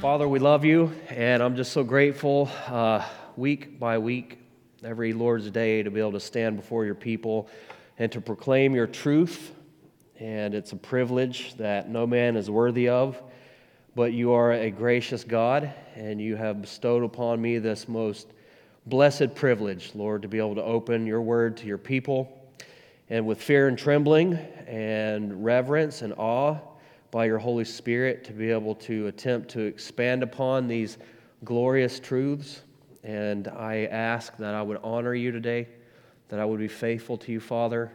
Father, we love you, and I'm just so grateful uh, week by week, every Lord's Day, to be able to stand before your people and to proclaim your truth. And it's a privilege that no man is worthy of, but you are a gracious God, and you have bestowed upon me this most blessed privilege, Lord, to be able to open your word to your people. And with fear and trembling and reverence and awe, by your Holy Spirit to be able to attempt to expand upon these glorious truths. And I ask that I would honor you today, that I would be faithful to you, Father,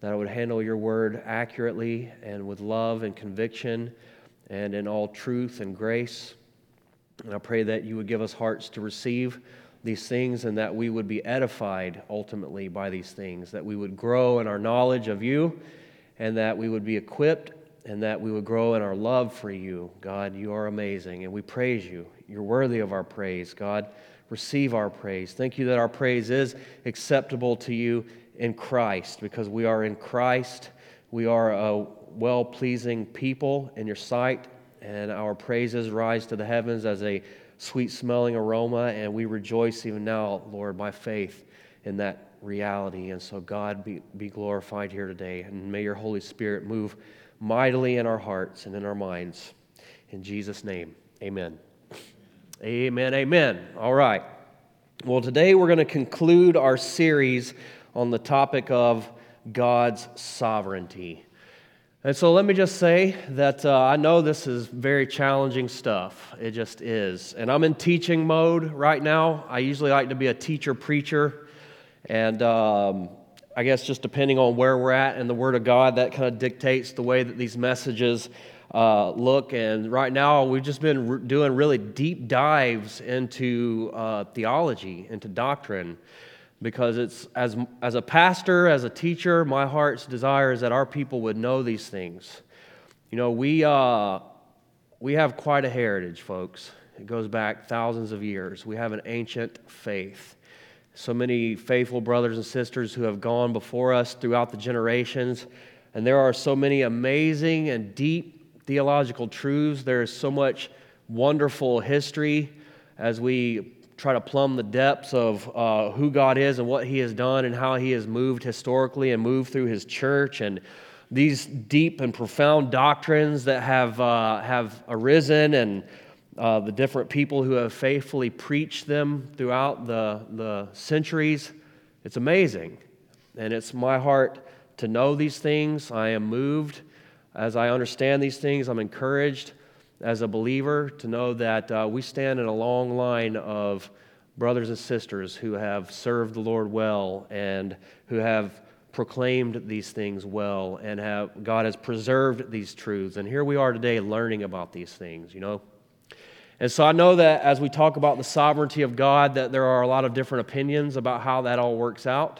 that I would handle your word accurately and with love and conviction and in all truth and grace. And I pray that you would give us hearts to receive these things and that we would be edified ultimately by these things, that we would grow in our knowledge of you and that we would be equipped and that we would grow in our love for you. God, you are amazing, and we praise you. You're worthy of our praise. God, receive our praise. Thank you that our praise is acceptable to you in Christ, because we are in Christ. We are a well pleasing people in your sight, and our praises rise to the heavens as a sweet smelling aroma, and we rejoice even now, Lord, by faith in that reality. And so, God, be, be glorified here today, and may your Holy Spirit move mightily in our hearts and in our minds. In Jesus' name, amen. Amen, amen. All right. Well, today we're going to conclude our series on the topic of God's sovereignty. And so let me just say that uh, I know this is very challenging stuff. It just is. And I'm in teaching mode right now. I usually like to be a teacher preacher. And um, I guess just depending on where we're at in the Word of God, that kind of dictates the way that these messages uh, look. And right now, we've just been re- doing really deep dives into uh, theology, into doctrine, because it's as, as a pastor, as a teacher, my heart's desire is that our people would know these things. You know, we, uh, we have quite a heritage, folks. It goes back thousands of years. We have an ancient faith so many faithful brothers and sisters who have gone before us throughout the generations. And there are so many amazing and deep theological truths. There is so much wonderful history as we try to plumb the depths of uh, who God is and what He has done and how He has moved historically and moved through His church and these deep and profound doctrines that have, uh, have arisen and uh, the different people who have faithfully preached them throughout the, the centuries. It's amazing. And it's my heart to know these things. I am moved as I understand these things. I'm encouraged as a believer to know that uh, we stand in a long line of brothers and sisters who have served the Lord well and who have proclaimed these things well and have God has preserved these truths. And here we are today learning about these things, you know. And so I know that as we talk about the sovereignty of God, that there are a lot of different opinions about how that all works out.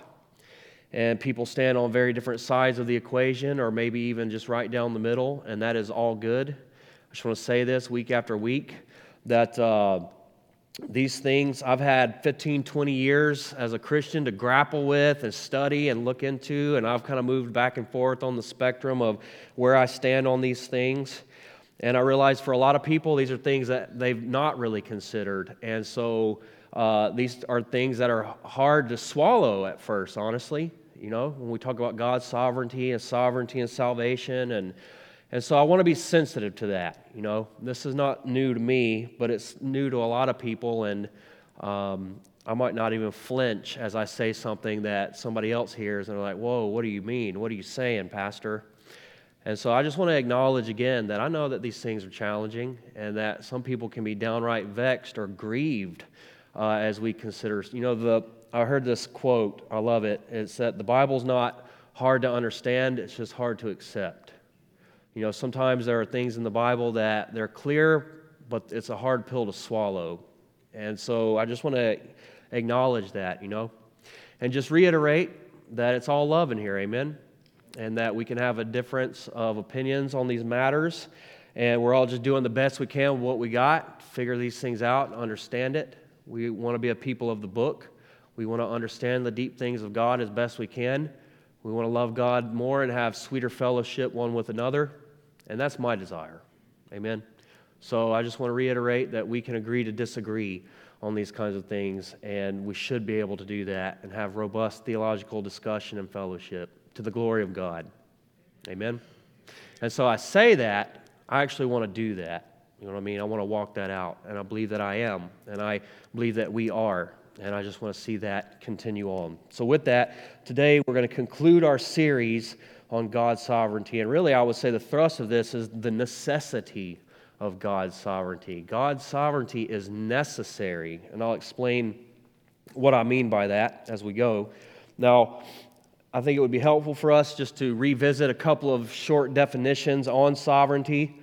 And people stand on very different sides of the equation, or maybe even just right down the middle, and that is all good. I just want to say this week after week that uh, these things I've had 15, 20 years as a Christian to grapple with and study and look into, and I've kind of moved back and forth on the spectrum of where I stand on these things. And I realize for a lot of people, these are things that they've not really considered. And so uh, these are things that are hard to swallow at first, honestly. You know, when we talk about God's sovereignty and sovereignty and salvation. And, and so I want to be sensitive to that. You know, this is not new to me, but it's new to a lot of people. And um, I might not even flinch as I say something that somebody else hears and they're like, whoa, what do you mean? What are you saying, Pastor? And so I just want to acknowledge again that I know that these things are challenging and that some people can be downright vexed or grieved uh, as we consider. You know, the, I heard this quote, I love it. It's that the Bible's not hard to understand, it's just hard to accept. You know, sometimes there are things in the Bible that they're clear, but it's a hard pill to swallow. And so I just want to acknowledge that, you know, and just reiterate that it's all love in here, amen? And that we can have a difference of opinions on these matters. And we're all just doing the best we can with what we got, figure these things out, understand it. We want to be a people of the book. We want to understand the deep things of God as best we can. We want to love God more and have sweeter fellowship one with another. And that's my desire. Amen. So I just want to reiterate that we can agree to disagree on these kinds of things, and we should be able to do that and have robust theological discussion and fellowship to the glory of God. Amen? And so I say that, I actually want to do that. You know what I mean? I want to walk that out, and I believe that I am, and I believe that we are, and I just want to see that continue on. So, with that, today we're going to conclude our series on God's sovereignty, and really I would say the thrust of this is the necessity of God's sovereignty. God's sovereignty is necessary, and I'll explain what I mean by that as we go. Now, I think it would be helpful for us just to revisit a couple of short definitions on sovereignty.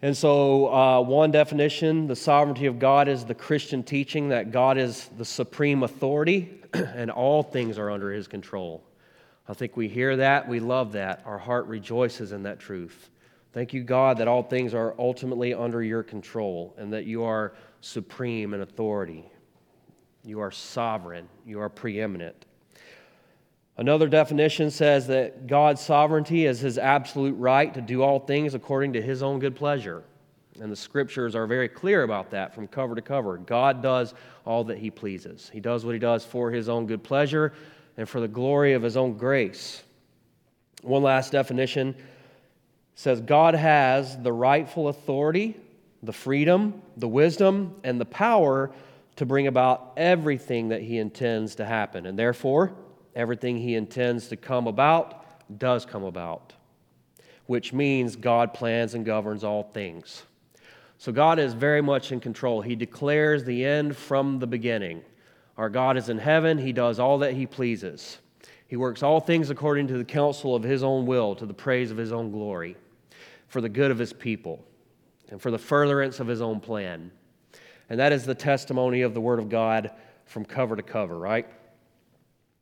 And so, uh, one definition the sovereignty of God is the Christian teaching that God is the supreme authority and all things are under his control. I think we hear that, we love that. Our heart rejoices in that truth. Thank you, God, that all things are ultimately under your control and that you are supreme in authority. You are sovereign, you are preeminent. Another definition says that God's sovereignty is his absolute right to do all things according to his own good pleasure. And the scriptures are very clear about that from cover to cover. God does all that he pleases, he does what he does for his own good pleasure and for the glory of his own grace. One last definition says God has the rightful authority, the freedom, the wisdom, and the power to bring about everything that he intends to happen. And therefore, everything he intends to come about does come about, which means God plans and governs all things. So God is very much in control. He declares the end from the beginning. Our God is in heaven, he does all that he pleases. He works all things according to the counsel of his own will, to the praise of his own glory for the good of his people and for the furtherance of his own plan. And that is the testimony of the Word of God from cover to cover, right?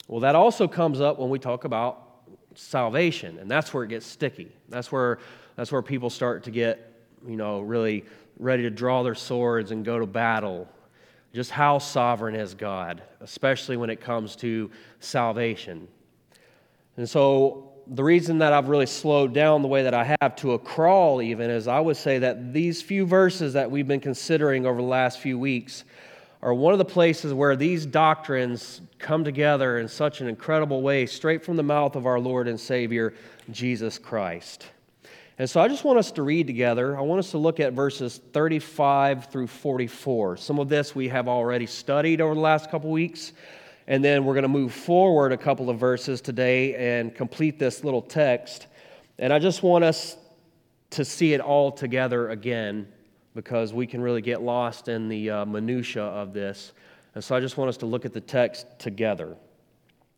Well, that also comes up when we talk about salvation, and that's where it gets sticky. That's where, that's where people start to get, you know, really ready to draw their swords and go to battle. Just how sovereign is God, especially when it comes to salvation. And so the reason that I've really slowed down the way that I have to a crawl, even, is I would say that these few verses that we've been considering over the last few weeks are one of the places where these doctrines come together in such an incredible way, straight from the mouth of our Lord and Savior, Jesus Christ. And so I just want us to read together. I want us to look at verses 35 through 44. Some of this we have already studied over the last couple weeks. And then we're going to move forward a couple of verses today and complete this little text. And I just want us to see it all together again because we can really get lost in the uh, minutia of this. And so I just want us to look at the text together.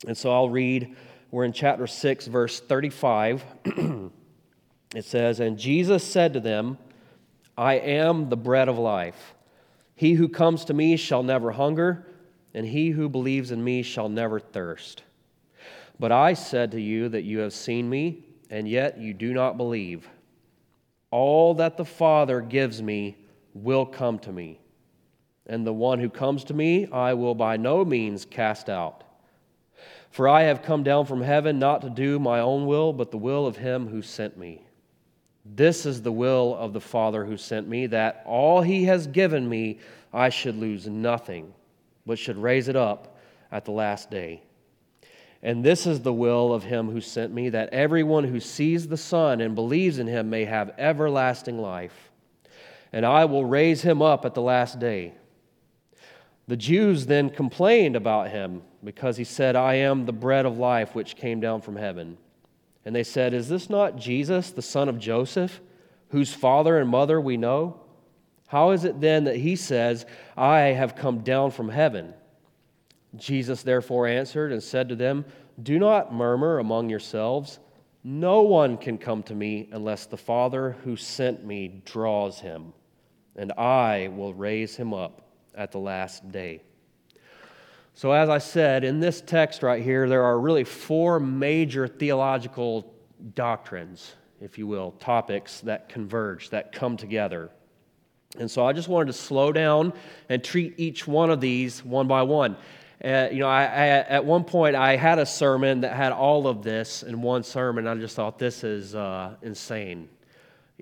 And so I'll read, we're in chapter 6, verse 35. it says, And Jesus said to them, I am the bread of life. He who comes to me shall never hunger and he who believes in me shall never thirst. But I said to you that you have seen me, and yet you do not believe. All that the Father gives me will come to me, and the one who comes to me I will by no means cast out. For I have come down from heaven not to do my own will, but the will of him who sent me. This is the will of the Father who sent me, that all he has given me I should lose nothing but should raise it up at the last day. And this is the will of him who sent me, that everyone who sees the Son and believes in him may have everlasting life. And I will raise him up at the last day. The Jews then complained about him because he said, I am the bread of life which came down from heaven. And they said, Is this not Jesus, the son of Joseph, whose father and mother we know? How is it then that he says, I have come down from heaven? Jesus therefore answered and said to them, Do not murmur among yourselves. No one can come to me unless the Father who sent me draws him, and I will raise him up at the last day. So, as I said, in this text right here, there are really four major theological doctrines, if you will, topics that converge, that come together. And so I just wanted to slow down and treat each one of these one by one. Uh, you know, I, I, at one point I had a sermon that had all of this in one sermon. I just thought this is uh, insane.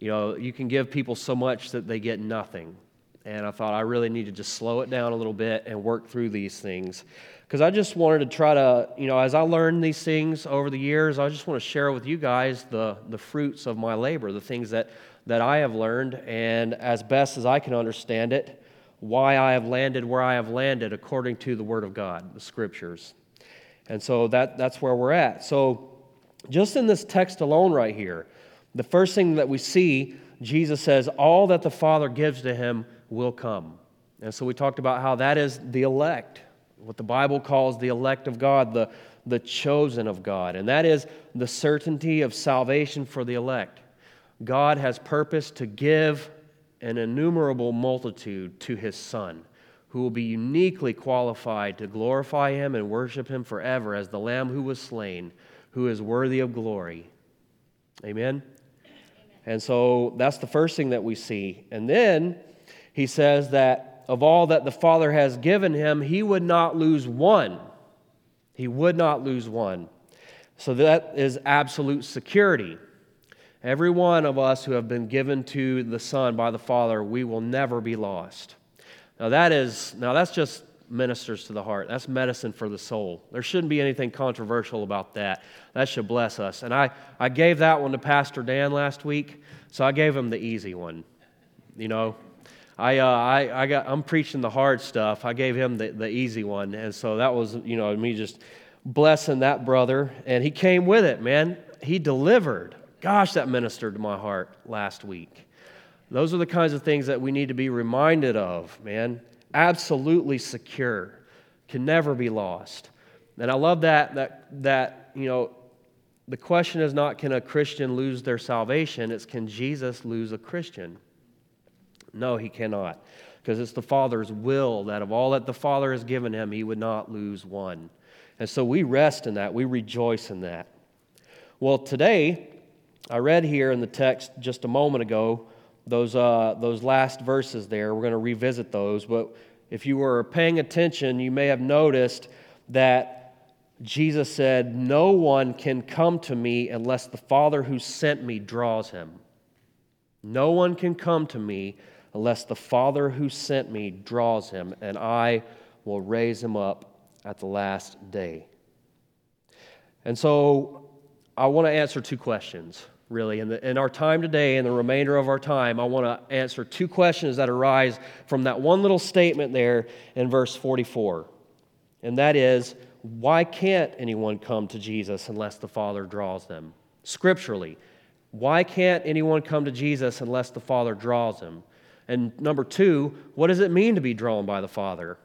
You know, you can give people so much that they get nothing. And I thought I really need to just slow it down a little bit and work through these things. Because I just wanted to try to, you know, as I learned these things over the years, I just want to share with you guys the, the fruits of my labor, the things that, that I have learned, and as best as I can understand it, why I have landed where I have landed according to the Word of God, the Scriptures. And so that, that's where we're at. So, just in this text alone, right here, the first thing that we see, Jesus says, All that the Father gives to him will come. And so we talked about how that is the elect, what the Bible calls the elect of God, the, the chosen of God. And that is the certainty of salvation for the elect. God has purposed to give an innumerable multitude to his Son, who will be uniquely qualified to glorify him and worship him forever as the Lamb who was slain, who is worthy of glory. Amen? And so that's the first thing that we see. And then he says that of all that the Father has given him, he would not lose one. He would not lose one. So that is absolute security. Every one of us who have been given to the Son by the Father, we will never be lost. Now that is now that's just ministers to the heart. That's medicine for the soul. There shouldn't be anything controversial about that. That should bless us. And I, I gave that one to Pastor Dan last week, so I gave him the easy one. You know, I, uh, I, I got, I'm preaching the hard stuff. I gave him the, the easy one. And so that was, you know, me just blessing that brother. And he came with it, man. He delivered. Gosh, that ministered to my heart last week. Those are the kinds of things that we need to be reminded of, man. Absolutely secure, can never be lost. And I love that, that, that, you know, the question is not can a Christian lose their salvation, it's can Jesus lose a Christian? No, he cannot. Because it's the Father's will that of all that the Father has given him, he would not lose one. And so we rest in that, we rejoice in that. Well, today, I read here in the text just a moment ago those, uh, those last verses there. We're going to revisit those. But if you were paying attention, you may have noticed that Jesus said, No one can come to me unless the Father who sent me draws him. No one can come to me unless the Father who sent me draws him, and I will raise him up at the last day. And so I want to answer two questions really. In, the, in our time today and the remainder of our time, I want to answer two questions that arise from that one little statement there in verse 44. And that is, why can't anyone come to Jesus unless the Father draws them? Scripturally, why can't anyone come to Jesus unless the Father draws them? And number two, what does it mean to be drawn by the Father?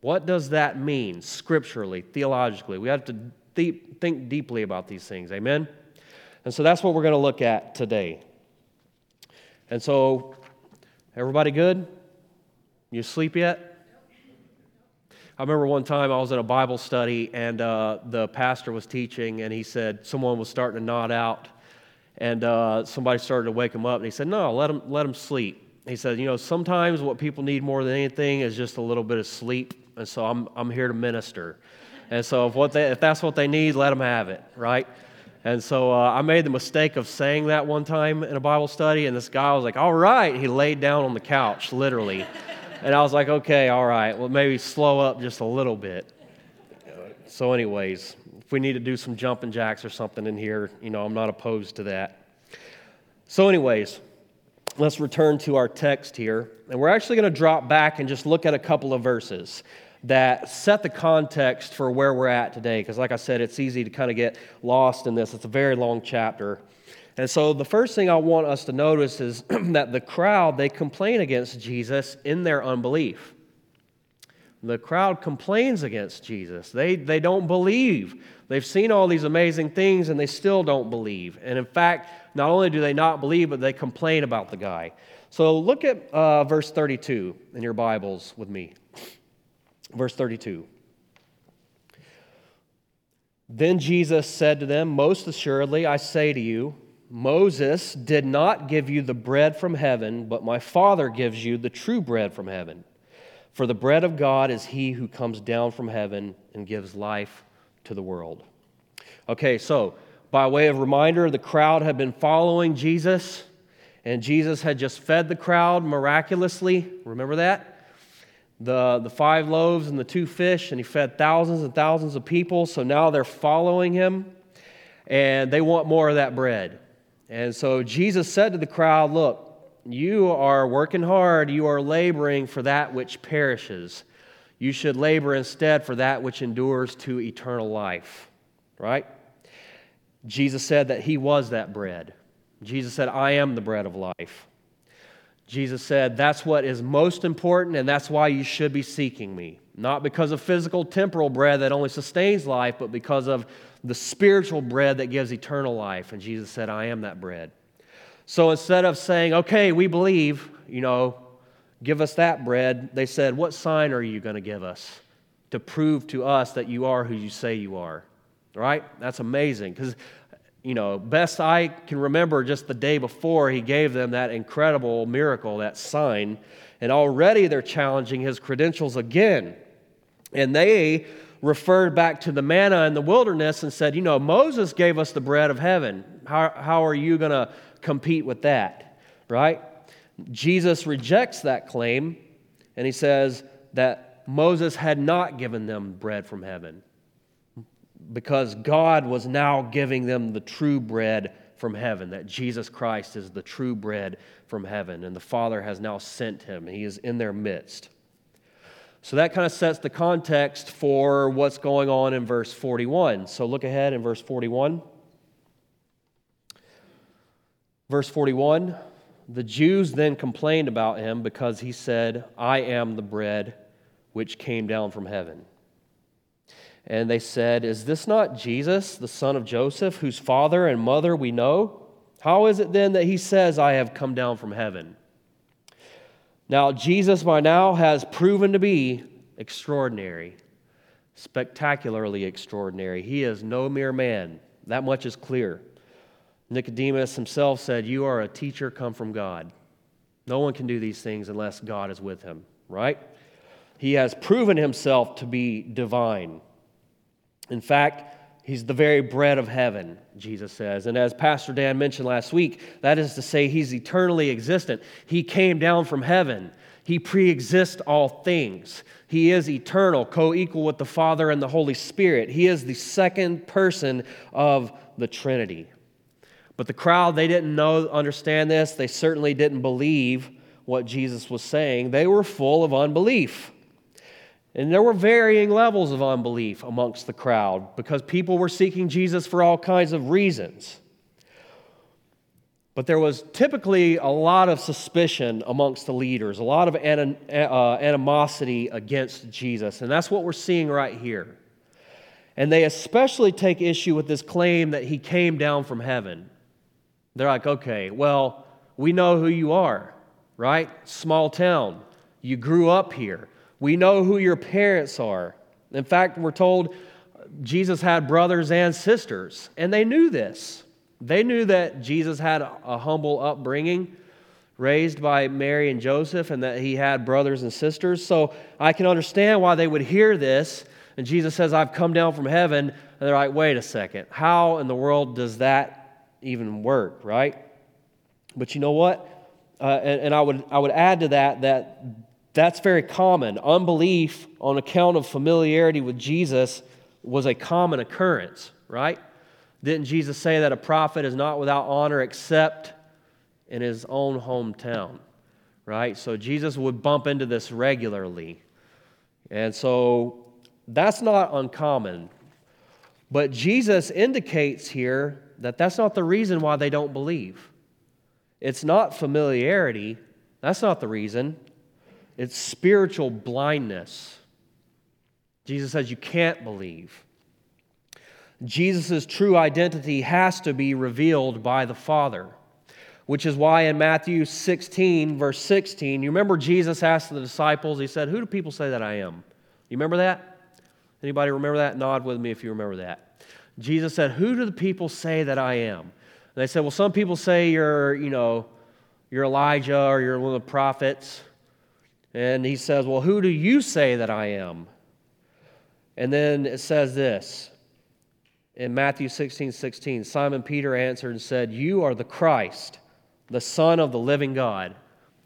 What does that mean scripturally, theologically? We have to think deeply about these things. Amen? And so that's what we're going to look at today. And so, everybody good? You sleep yet? I remember one time I was in a Bible study and uh, the pastor was teaching, and he said someone was starting to nod out, and uh, somebody started to wake him up, and he said, "No, let him let him sleep." He said, "You know, sometimes what people need more than anything is just a little bit of sleep, and so I'm I'm here to minister, and so if what they if that's what they need, let them have it, right?" And so uh, I made the mistake of saying that one time in a Bible study, and this guy was like, All right. He laid down on the couch, literally. and I was like, Okay, all right. Well, maybe slow up just a little bit. So, anyways, if we need to do some jumping jacks or something in here, you know, I'm not opposed to that. So, anyways, let's return to our text here. And we're actually going to drop back and just look at a couple of verses that set the context for where we're at today. Because, like I said, it's easy to kind of get lost in this. It's a very long chapter. And so, the first thing I want us to notice is that the crowd, they complain against Jesus in their unbelief. The crowd complains against Jesus. They, they don't believe. They've seen all these amazing things and they still don't believe. And in fact, not only do they not believe, but they complain about the guy. So look at uh, verse 32 in your Bibles with me. Verse 32. Then Jesus said to them, Most assuredly, I say to you, Moses did not give you the bread from heaven, but my Father gives you the true bread from heaven. For the bread of God is he who comes down from heaven and gives life to the world. Okay, so by way of reminder, the crowd had been following Jesus, And Jesus had just fed the crowd miraculously. Remember that? The, the five loaves and the two fish, and he fed thousands and thousands of people. So now they're following him, and they want more of that bread. And so Jesus said to the crowd, Look, you are working hard, you are laboring for that which perishes. You should labor instead for that which endures to eternal life. Right? Jesus said that he was that bread. Jesus said, I am the bread of life. Jesus said, That's what is most important, and that's why you should be seeking me. Not because of physical, temporal bread that only sustains life, but because of the spiritual bread that gives eternal life. And Jesus said, I am that bread. So instead of saying, Okay, we believe, you know, give us that bread, they said, What sign are you going to give us to prove to us that you are who you say you are? Right? That's amazing because you know, best I can remember just the day before he gave them that incredible miracle, that sign, and already they're challenging his credentials again. And they referred back to the manna in the wilderness and said, You know, Moses gave us the bread of heaven. How, how are you going to compete with that? Right? Jesus rejects that claim and he says that Moses had not given them bread from heaven because God was now giving them the true bread from heaven, that Jesus Christ is the true bread from heaven, and the Father has now sent him, he is in their midst. So that kind of sets the context for what's going on in verse 41. So look ahead in verse 41. Verse 41 The Jews then complained about him because he said, I am the bread which came down from heaven. And they said, Is this not Jesus, the son of Joseph, whose father and mother we know? How is it then that he says, I have come down from heaven? Now, Jesus by now has proven to be extraordinary, spectacularly extraordinary. He is no mere man. That much is clear. Nicodemus himself said, You are a teacher come from God. No one can do these things unless God is with him, right? He has proven himself to be divine. In fact, he's the very bread of heaven, Jesus says. And as Pastor Dan mentioned last week, that is to say, he's eternally existent. He came down from heaven. He pre exists all things. He is eternal, co equal with the Father and the Holy Spirit. He is the second person of the Trinity. But the crowd, they didn't know, understand this. They certainly didn't believe what Jesus was saying. They were full of unbelief. And there were varying levels of unbelief amongst the crowd because people were seeking Jesus for all kinds of reasons. But there was typically a lot of suspicion amongst the leaders, a lot of uh, animosity against Jesus. And that's what we're seeing right here. And they especially take issue with this claim that he came down from heaven. They're like, okay, well, we know who you are, right? Small town. You grew up here. We know who your parents are. In fact, we're told Jesus had brothers and sisters, and they knew this. They knew that Jesus had a humble upbringing, raised by Mary and Joseph, and that he had brothers and sisters. So I can understand why they would hear this. And Jesus says, I've come down from heaven. And they're like, wait a second. How in the world does that even work, right? But you know what? Uh, and, and I, would, I would add to that that that's very common. Unbelief on account of familiarity with Jesus was a common occurrence, right? Didn't Jesus say that a prophet is not without honor except in his own hometown, right? So Jesus would bump into this regularly. And so that's not uncommon. But Jesus indicates here that that's not the reason why they don't believe. It's not familiarity. That's not the reason. It's spiritual blindness. Jesus says you can't believe. Jesus' true identity has to be revealed by the Father, which is why in Matthew 16, verse 16, you remember Jesus asked the disciples, He said, Who do people say that I am? You remember that? Anybody remember that? Nod with me if you remember that. Jesus said, Who do the people say that I am? And they said, Well, some people say you're, you know, you're Elijah or you're one of the prophets. And he says, Well, who do you say that I am? And then it says this in Matthew 16 16 Simon Peter answered and said, You are the Christ, the Son of the living God.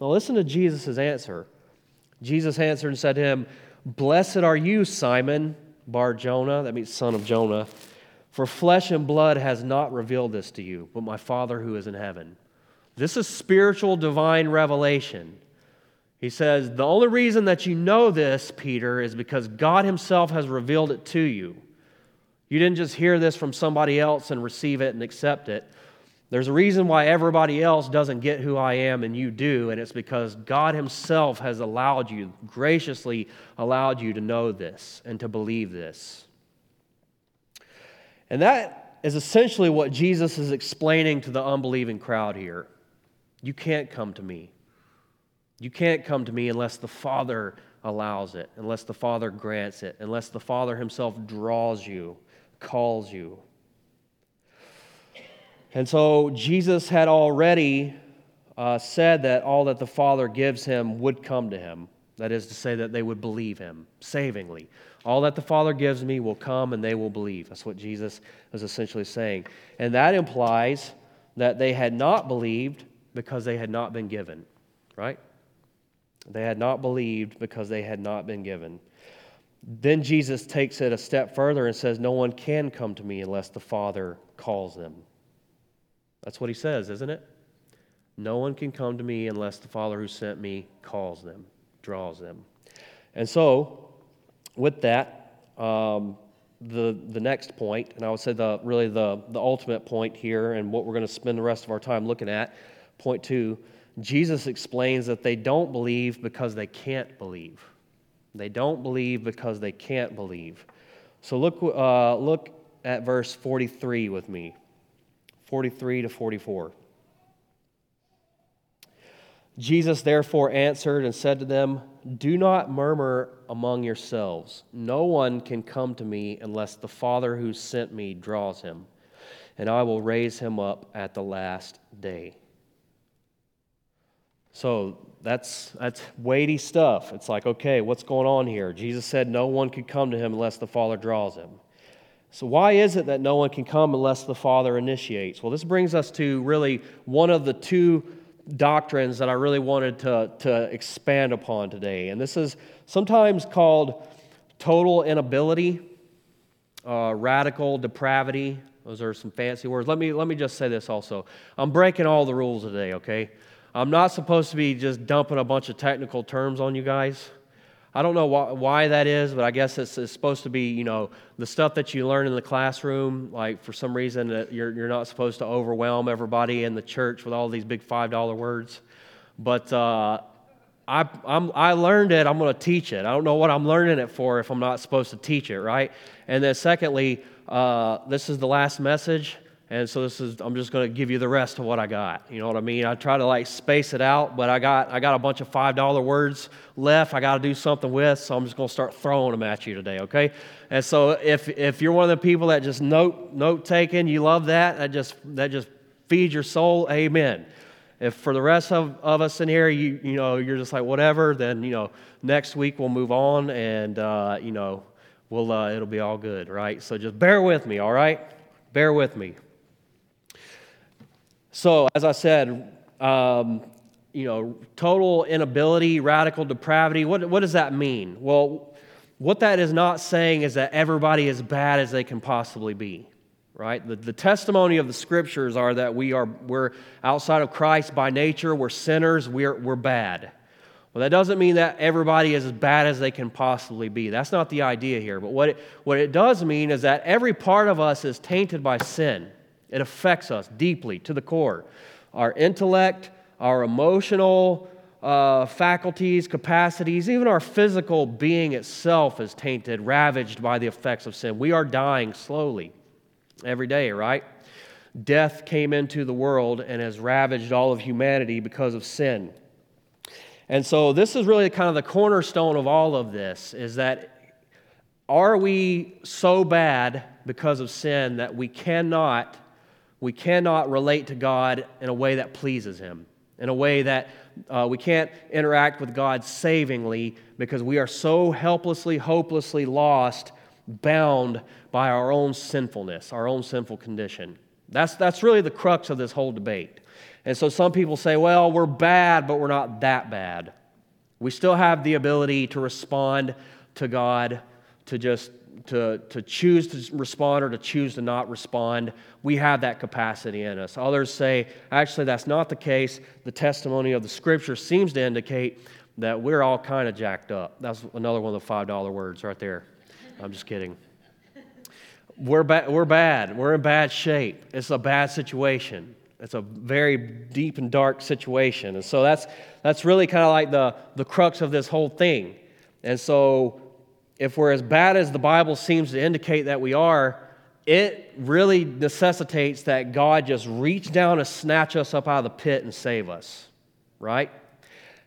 Now, listen to Jesus' answer. Jesus answered and said to him, Blessed are you, Simon Bar Jonah, that means son of Jonah, for flesh and blood has not revealed this to you, but my Father who is in heaven. This is spiritual divine revelation. He says, The only reason that you know this, Peter, is because God Himself has revealed it to you. You didn't just hear this from somebody else and receive it and accept it. There's a reason why everybody else doesn't get who I am and you do, and it's because God Himself has allowed you, graciously allowed you to know this and to believe this. And that is essentially what Jesus is explaining to the unbelieving crowd here. You can't come to me. You can't come to me unless the Father allows it, unless the Father grants it, unless the Father Himself draws you, calls you. And so Jesus had already uh, said that all that the Father gives him would come to him. That is to say, that they would believe him savingly. All that the Father gives me will come and they will believe. That's what Jesus is essentially saying. And that implies that they had not believed because they had not been given, right? They had not believed because they had not been given. Then Jesus takes it a step further and says, No one can come to me unless the Father calls them. That's what he says, isn't it? No one can come to me unless the Father who sent me calls them, draws them. And so, with that, um, the, the next point, and I would say the, really the, the ultimate point here, and what we're going to spend the rest of our time looking at, point two, Jesus explains that they don't believe because they can't believe. They don't believe because they can't believe. So look, uh, look at verse 43 with me. 43 to 44. Jesus therefore answered and said to them, Do not murmur among yourselves. No one can come to me unless the Father who sent me draws him, and I will raise him up at the last day. So that's, that's weighty stuff. It's like, okay, what's going on here? Jesus said no one could come to him unless the Father draws him. So, why is it that no one can come unless the Father initiates? Well, this brings us to really one of the two doctrines that I really wanted to, to expand upon today. And this is sometimes called total inability, uh, radical depravity. Those are some fancy words. Let me, let me just say this also. I'm breaking all the rules today, okay? I'm not supposed to be just dumping a bunch of technical terms on you guys. I don't know why, why that is, but I guess it's, it's, supposed to be, you know, the stuff that you learn in the classroom. Like for some reason, you're, you're not supposed to overwhelm everybody in the church with all these big $5 words. But uh, I, I'm, I learned it, I'm going to teach it. I don't know what I'm learning it for if I'm not supposed to teach it, right? And then, secondly, uh, this is the last message. And so this is I'm just going to give you the rest of what I got. You know what I mean? I try to like space it out, but I got I got a bunch of $5 words left I got to do something with, so I'm just going to start throwing them at you today, okay? And so if if you're one of the people that just note note taking, you love that, that just that just feeds your soul, amen. If for the rest of, of us in here, you you know, you're just like whatever, then you know, next week we'll move on and uh, you know, we'll uh, it'll be all good, right? So just bear with me, all right? Bear with me. So, as I said, um, you know, total inability, radical depravity, what, what does that mean? Well, what that is not saying is that everybody is bad as they can possibly be, right? The, the testimony of the scriptures are that we are, we're outside of Christ by nature, we're sinners, we're, we're bad. Well, that doesn't mean that everybody is as bad as they can possibly be. That's not the idea here. But what it, what it does mean is that every part of us is tainted by sin. It affects us deeply to the core. Our intellect, our emotional uh, faculties, capacities, even our physical being itself is tainted, ravaged by the effects of sin. We are dying slowly every day, right? Death came into the world and has ravaged all of humanity because of sin. And so this is really kind of the cornerstone of all of this is that are we so bad because of sin that we cannot we cannot relate to God in a way that pleases Him, in a way that uh, we can't interact with God savingly because we are so helplessly, hopelessly lost, bound by our own sinfulness, our own sinful condition. That's, that's really the crux of this whole debate. And so some people say, well, we're bad, but we're not that bad. We still have the ability to respond to God, to just to, to choose to respond or to choose to not respond. We have that capacity in us. Others say, actually, that's not the case. The testimony of the scripture seems to indicate that we're all kind of jacked up. That's another one of the $5 words right there. I'm just kidding. We're, ba- we're bad. We're in bad shape. It's a bad situation. It's a very deep and dark situation. And so that's, that's really kind of like the, the crux of this whole thing. And so if we're as bad as the Bible seems to indicate that we are, it really necessitates that God just reach down and snatch us up out of the pit and save us, right?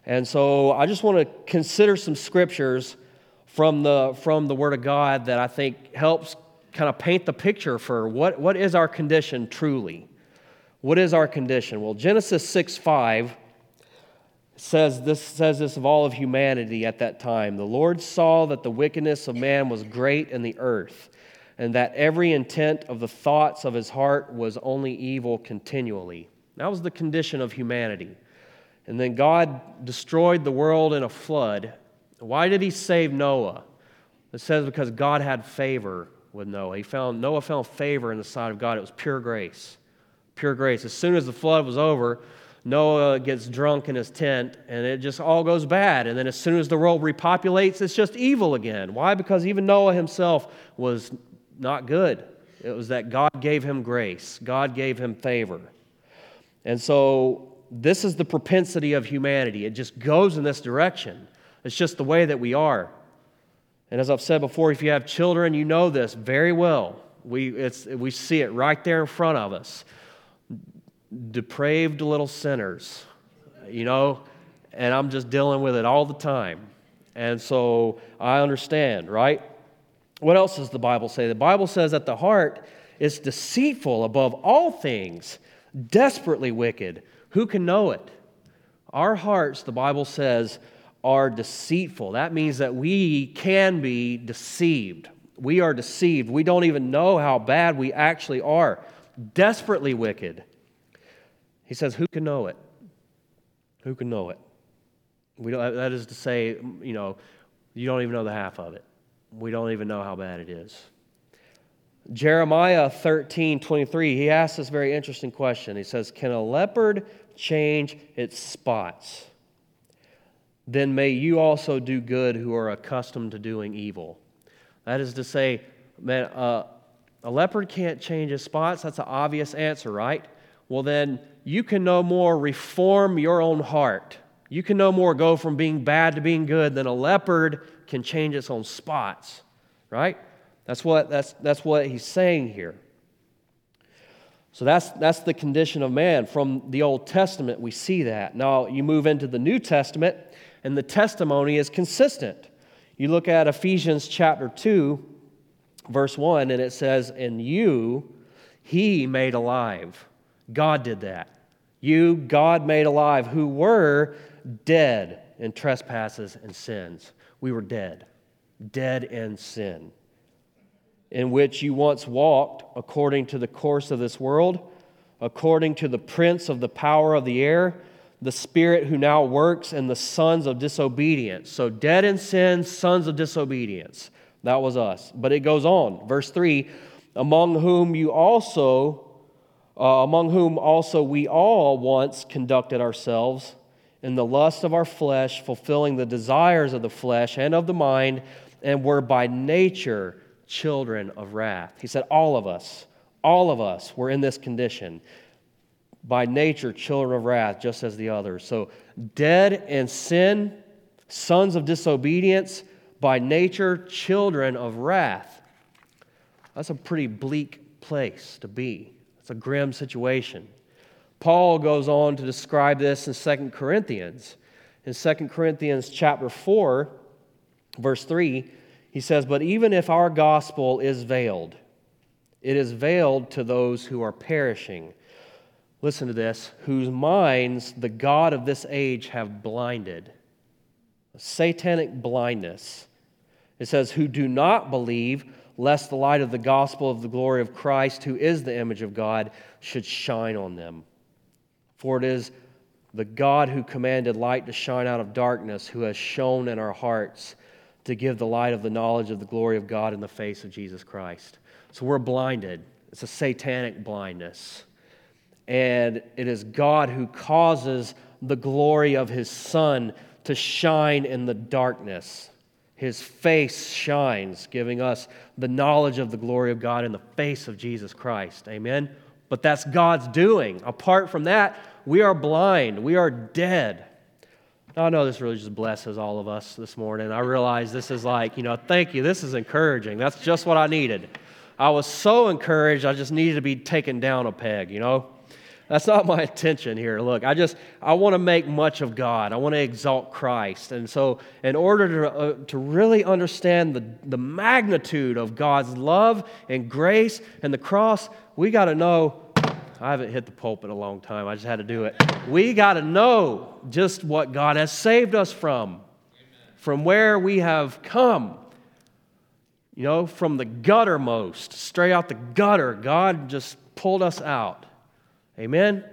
And so I just want to consider some scriptures from the, from the Word of God that I think helps kind of paint the picture for what, what is our condition truly. What is our condition? Well, Genesis 6 5 says this, says this of all of humanity at that time. The Lord saw that the wickedness of man was great in the earth, and that every intent of the thoughts of his heart was only evil continually. That was the condition of humanity. And then God destroyed the world in a flood. Why did he save Noah? It says because God had favor with Noah. He found Noah found favor in the sight of God. It was pure grace. Pure grace. As soon as the flood was over, Noah gets drunk in his tent and it just all goes bad. And then as soon as the world repopulates, it's just evil again. Why? Because even Noah himself was not good. It was that God gave him grace, God gave him favor. And so this is the propensity of humanity. It just goes in this direction. It's just the way that we are. And as I've said before, if you have children, you know this very well. We, it's, we see it right there in front of us depraved little sinners, you know, and I'm just dealing with it all the time. And so I understand, right? What else does the Bible say? The Bible says that the heart is deceitful above all things, desperately wicked. Who can know it? Our hearts, the Bible says, are deceitful. That means that we can be deceived. We are deceived. We don't even know how bad we actually are. Desperately wicked. He says, Who can know it? Who can know it? We don't, that is to say, you know, you don't even know the half of it. We don't even know how bad it is. Jeremiah 13, 23, he asks this very interesting question. He says, Can a leopard change its spots? Then may you also do good who are accustomed to doing evil. That is to say, man, uh, a leopard can't change his spots. That's an obvious answer, right? Well, then you can no more reform your own heart. You can no more go from being bad to being good than a leopard can change its own spots, right? That's what, that's, that's what he's saying here. So that's, that's the condition of man. From the Old Testament, we see that. Now, you move into the New Testament, and the testimony is consistent. You look at Ephesians chapter 2, verse 1, and it says, And you, he made alive. God did that. You, God made alive, who were dead in trespasses and sins. We were dead, dead in sin, in which you once walked according to the course of this world, according to the prince of the power of the air, the spirit who now works in the sons of disobedience. So, dead in sin, sons of disobedience. That was us. But it goes on. Verse 3 Among whom you also uh, among whom also we all once conducted ourselves in the lust of our flesh, fulfilling the desires of the flesh and of the mind, and were by nature children of wrath. He said, All of us, all of us were in this condition. By nature, children of wrath, just as the others. So, dead in sin, sons of disobedience, by nature, children of wrath. That's a pretty bleak place to be. It's a grim situation. Paul goes on to describe this in 2 Corinthians. In 2 Corinthians chapter 4, verse 3, he says, But even if our gospel is veiled, it is veiled to those who are perishing. Listen to this, whose minds the God of this age have blinded. Satanic blindness. It says, who do not believe lest the light of the gospel of the glory of Christ, who is the image of God, should shine on them. For it is the God who commanded light to shine out of darkness, who has shone in our hearts to give the light of the knowledge of the glory of God in the face of Jesus Christ. So we're blinded. It's a satanic blindness. And it is God who causes the glory of his Son to shine in the darkness. His face shines, giving us the knowledge of the glory of God in the face of Jesus Christ. Amen? But that's God's doing. Apart from that, we are blind, we are dead. I know this really just blesses all of us this morning. I realize this is like, you know, thank you. This is encouraging. That's just what I needed. I was so encouraged, I just needed to be taken down a peg, you know? That's not my intention here. Look, I just I want to make much of God. I want to exalt Christ. And so, in order to, uh, to really understand the, the magnitude of God's love and grace and the cross, we got to know. I haven't hit the pulpit a long time. I just had to do it. We got to know just what God has saved us from, from where we have come. You know, from the guttermost, straight out the gutter, God just pulled us out. Amen?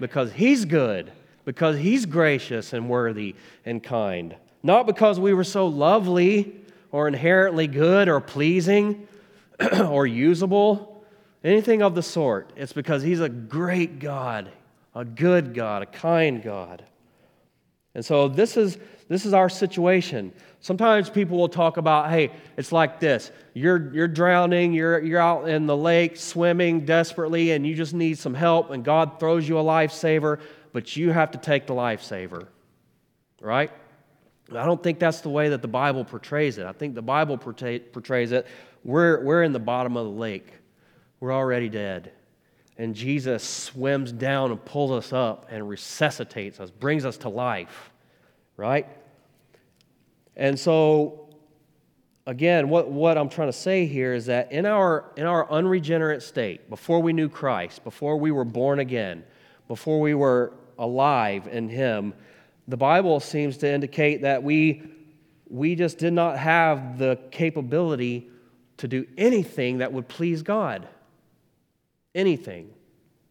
Because He's good, because He's gracious and worthy and kind. Not because we were so lovely or inherently good or pleasing or usable, anything of the sort. It's because He's a great God, a good God, a kind God. And so this is, this is our situation. Sometimes people will talk about, hey, it's like this. You're, you're drowning, you're, you're out in the lake swimming desperately, and you just need some help, and God throws you a lifesaver, but you have to take the lifesaver. Right? I don't think that's the way that the Bible portrays it. I think the Bible portrays it. We're, we're in the bottom of the lake, we're already dead. And Jesus swims down and pulls us up and resuscitates us, brings us to life. Right? And so, again, what, what I'm trying to say here is that in our, in our unregenerate state, before we knew Christ, before we were born again, before we were alive in Him, the Bible seems to indicate that we, we just did not have the capability to do anything that would please God. Anything.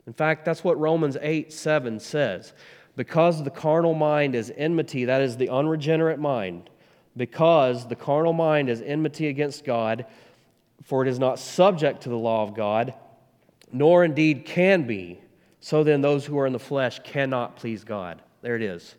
In fact, that's what Romans 8 7 says. Because the carnal mind is enmity, that is the unregenerate mind, because the carnal mind is enmity against God, for it is not subject to the law of God, nor indeed can be. So then, those who are in the flesh cannot please God. There it is.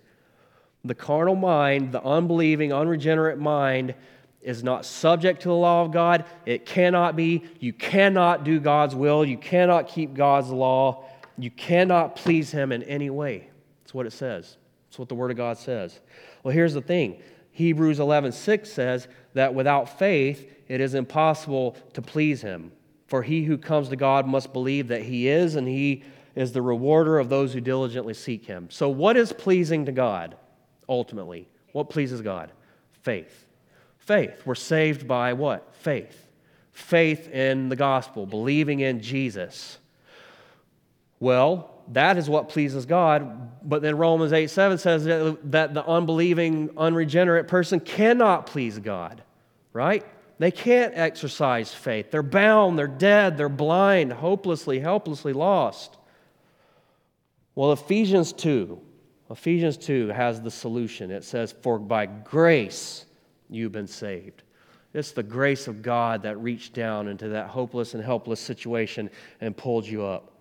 The carnal mind, the unbelieving, unregenerate mind, is not subject to the law of God. It cannot be. You cannot do God's will. You cannot keep God's law. You cannot please Him in any way. That's what it says. That's what the Word of God says. Well, here's the thing Hebrews 11:6 says that without faith it is impossible to please him. For he who comes to God must believe that he is and he is the rewarder of those who diligently seek him. So what is pleasing to God ultimately? What pleases God? Faith. Faith. We're saved by what? Faith. Faith in the gospel, believing in Jesus. Well, that is what pleases God. But then Romans 8 7 says that the unbelieving, unregenerate person cannot please God, right? They can't exercise faith. They're bound, they're dead, they're blind, hopelessly, helplessly lost. Well, Ephesians 2, Ephesians 2 has the solution. It says, For by grace you've been saved. It's the grace of God that reached down into that hopeless and helpless situation and pulled you up.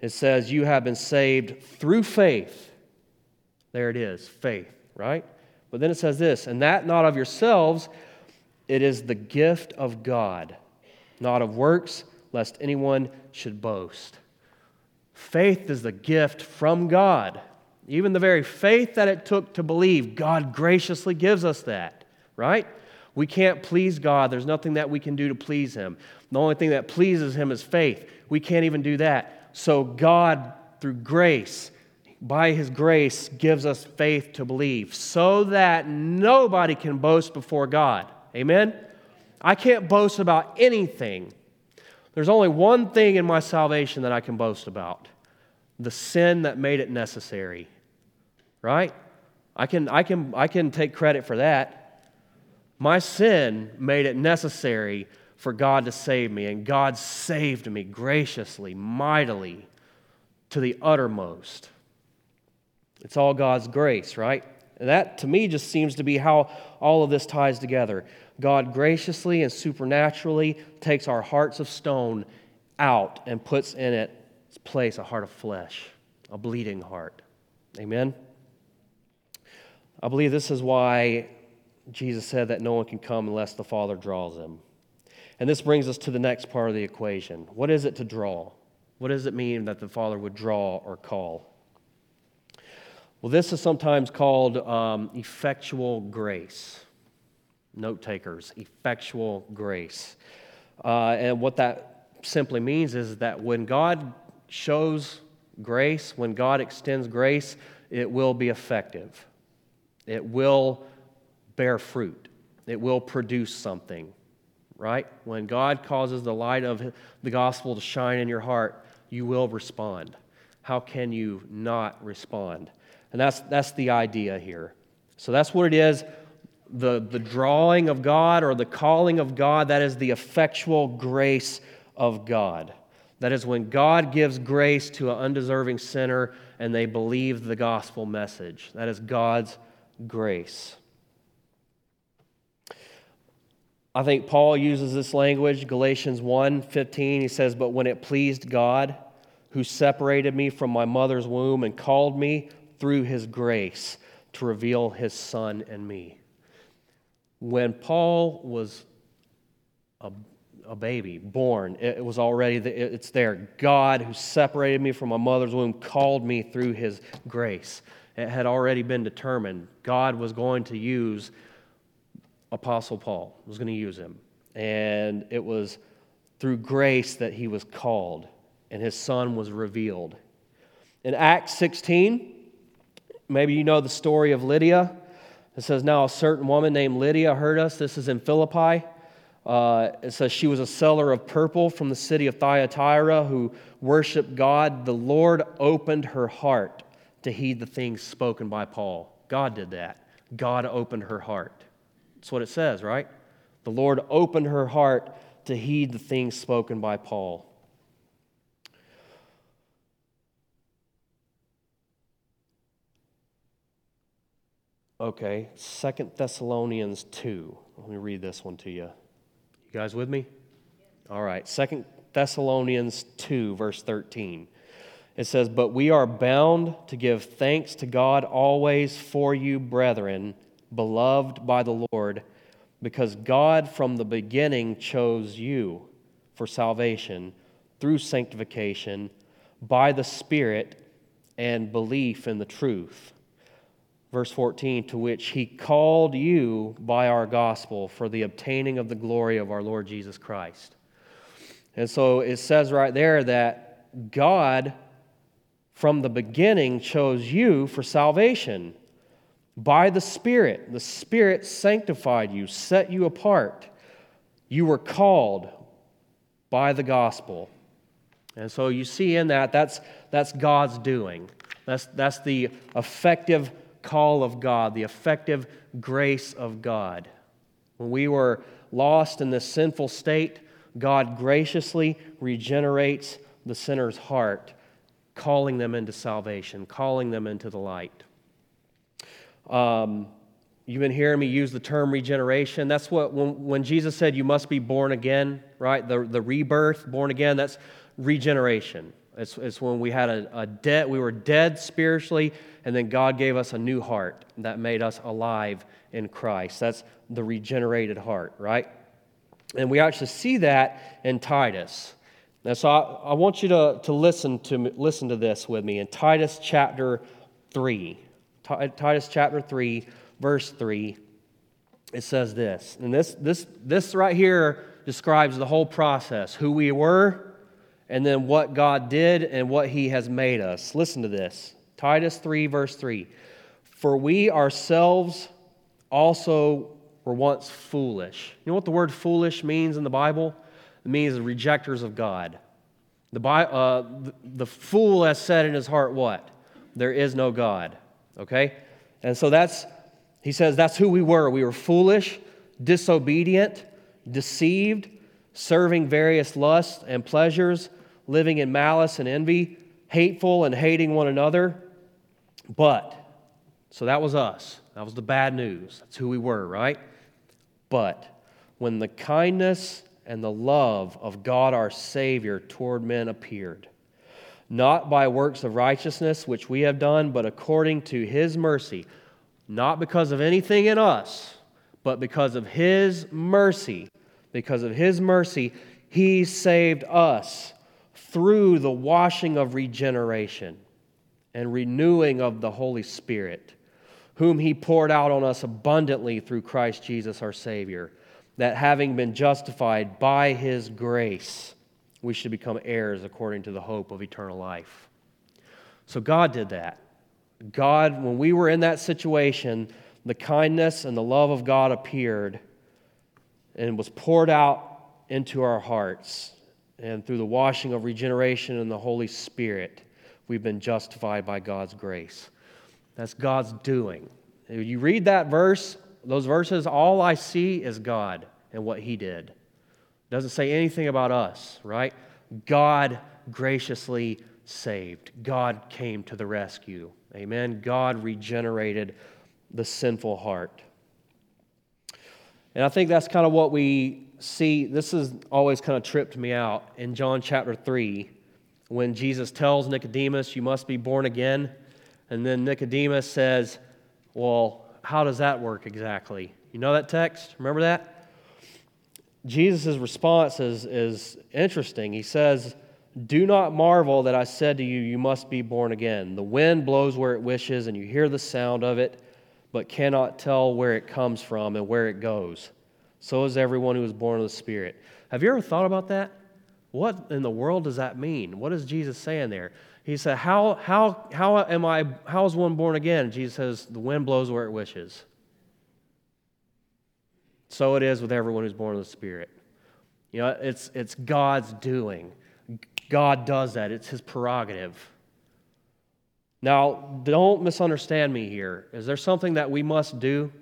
It says, You have been saved through faith. There it is, faith, right? But then it says this, and that not of yourselves, it is the gift of God, not of works, lest anyone should boast. Faith is the gift from God. Even the very faith that it took to believe, God graciously gives us that, right? We can't please God. There's nothing that we can do to please Him. The only thing that pleases Him is faith. We can't even do that. So God, through grace, by his grace, gives us faith to believe so that nobody can boast before God. Amen? I can't boast about anything. There's only one thing in my salvation that I can boast about the sin that made it necessary. Right? I can, I can, I can take credit for that. My sin made it necessary for God to save me, and God saved me graciously, mightily. to the uttermost. It's all God's grace, right? And that to me just seems to be how all of this ties together. God graciously and supernaturally takes our hearts of stone out and puts in its place a heart of flesh, a bleeding heart. Amen? I believe this is why Jesus said that no one can come unless the Father draws them. And this brings us to the next part of the equation. What is it to draw? What does it mean that the Father would draw or call? Well, this is sometimes called um, effectual grace. Note takers, effectual grace. Uh, and what that simply means is that when God shows grace, when God extends grace, it will be effective. It will bear fruit. It will produce something, right? When God causes the light of the gospel to shine in your heart, you will respond. How can you not respond? And that's, that's the idea here. So that's what it is the, the drawing of God or the calling of God, that is the effectual grace of God. That is when God gives grace to an undeserving sinner and they believe the gospel message. That is God's grace. I think Paul uses this language, Galatians 1 15. He says, But when it pleased God, who separated me from my mother's womb and called me through his grace to reveal his son in me. When Paul was a, a baby, born, it, was already, it's there. God, who separated me from my mother's womb, called me through his grace. It had already been determined. God was going to use Apostle Paul, was going to use him. And it was through grace that he was called and his son was revealed. In Acts 16, maybe you know the story of Lydia. It says, Now a certain woman named Lydia heard us. This is in Philippi. Uh, it says she was a seller of purple from the city of Thyatira who worshiped God. The Lord opened her heart to heed the things spoken by Paul. God did that. God opened her heart. That's what it says, right? The Lord opened her heart to heed the things spoken by Paul. Okay, Second Thessalonians 2. Let me read this one to you. You guys with me? All right, Second Thessalonians 2, verse 13. It says, But we are bound to give thanks to God always for you, brethren, beloved by the Lord, because God from the beginning chose you for salvation through sanctification by the Spirit and belief in the truth verse 14, to which he called you by our gospel for the obtaining of the glory of our Lord Jesus Christ. And so it says right there that God, from the beginning, chose you for salvation by the Spirit. The Spirit sanctified you, set you apart. You were called by the gospel. And so you see in that, that's, that's God's doing. That's, that's the effective call of God, the effective grace of God. When we were lost in this sinful state, God graciously regenerates the sinner's heart, calling them into salvation, calling them into the light. Um, you've been hearing me use the term regeneration. That's what, when, when Jesus said you must be born again, right? The, the rebirth, born again, that's regeneration. It's, it's when we had a, a we were dead spiritually, and then God gave us a new heart that made us alive in Christ. That's the regenerated heart, right? And we actually see that in Titus. Now, so I, I want you to, to listen to listen to this with me in Titus chapter 3. Titus chapter 3, verse 3. It says this. And this, this, this right here describes the whole process who we were, and then what God did and what He has made us. Listen to this. Titus 3, verse 3. For we ourselves also were once foolish. You know what the word foolish means in the Bible? It means rejectors of God. The, uh, the, the fool has said in his heart, What? There is no God. Okay? And so that's, he says, that's who we were. We were foolish, disobedient, deceived, serving various lusts and pleasures, living in malice and envy hateful and hating one another. But, so that was us. That was the bad news. That's who we were, right? But when the kindness and the love of God our Savior toward men appeared, not by works of righteousness which we have done, but according to his mercy, not because of anything in us, but because of his mercy. Because of his mercy, he saved us through the washing of regeneration and renewing of the Holy Spirit, whom he poured out on us abundantly through Christ Jesus our Savior, that having been justified by his grace, we should become heirs according to the hope of eternal life. So God did that. God, when we were in that situation, the kindness and the love of God appeared and was poured out into our hearts. And through the washing of regeneration and the Holy Spirit, we've been justified by God's grace. That's God's doing. You read that verse, those verses, all I see is God and what He did. Doesn't say anything about us, right? God graciously saved. God came to the rescue. Amen. God regenerated the sinful heart. And I think that's kind of what we see. This has always kind of tripped me out in John chapter 3 when Jesus tells Nicodemus, You must be born again. And then Nicodemus says, Well, how does that work exactly? You know that text? Remember that? Jesus' response is, is interesting. He says, Do not marvel that I said to you, You must be born again. The wind blows where it wishes, and you hear the sound of it, but cannot tell where it comes from and where it goes. So is everyone who is born of the Spirit. Have you ever thought about that? What in the world does that mean? What is Jesus saying there? He said, How, how, how am I, how is one born again? Jesus says, The wind blows where it wishes. So it is with everyone who's born of the Spirit. You know, it's, it's God's doing. God does that, it's His prerogative. Now, don't misunderstand me here. Is there something that we must do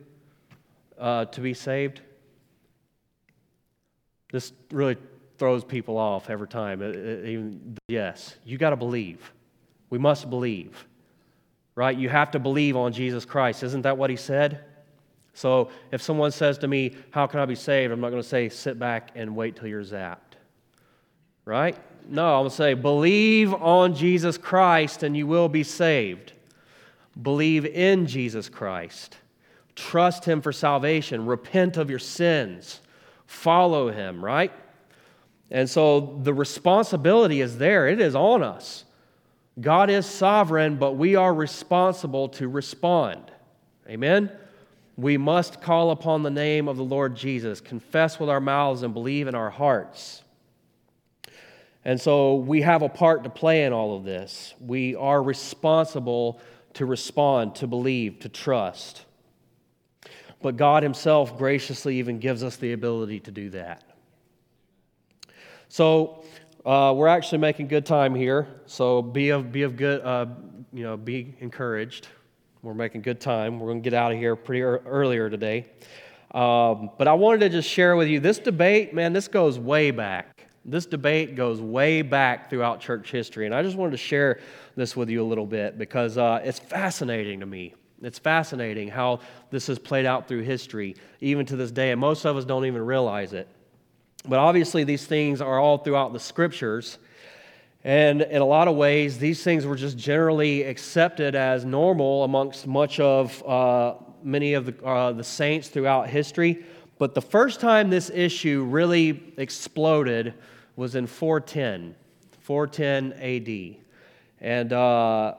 uh, to be saved? This really throws people off every time. It, it, even, yes, you got to believe. We must believe, right? You have to believe on Jesus Christ. Isn't that what He said? So if someone says to me, How can I be saved? I'm not going to say, Sit back and wait till you're zapped. Right? No, I'm going to say, Believe on Jesus Christ and you will be saved. Believe in Jesus Christ. Trust Him for salvation. Repent of your sins. Follow Him, right? And so the responsibility is there, it is on us. God is sovereign, but we are responsible to respond. Amen? We must call upon the name of the Lord Jesus, confess with our mouths, and believe in our hearts. And so we have a part to play in all of this. We are responsible to respond, to believe, to trust. But God Himself graciously even gives us the ability to do that. So uh, we're actually making good time here. So be of, be of good, uh, you know, be encouraged. We're making good time. We're going to get out of here pretty er- earlier today. Um, but I wanted to just share with you this debate, man, this goes way back. This debate goes way back throughout church history. And I just wanted to share this with you a little bit because uh, it's fascinating to me. It's fascinating how this has played out through history, even to this day. And most of us don't even realize it. But obviously, these things are all throughout the scriptures. And in a lot of ways, these things were just generally accepted as normal amongst much of uh, many of the, uh, the saints throughout history. But the first time this issue really exploded was in 410, 410 AD. And uh,